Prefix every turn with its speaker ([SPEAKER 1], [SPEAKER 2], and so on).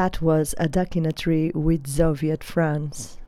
[SPEAKER 1] That was a tree with Soviet France.